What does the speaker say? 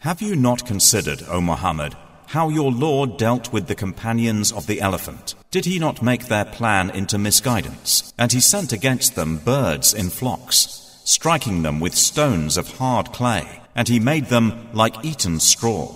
Have you not considered, O Muhammad, how your Lord dealt with the companions of the elephant? Did he not make their plan into misguidance? And he sent against them birds in flocks, striking them with stones of hard clay, and he made them like eaten straw.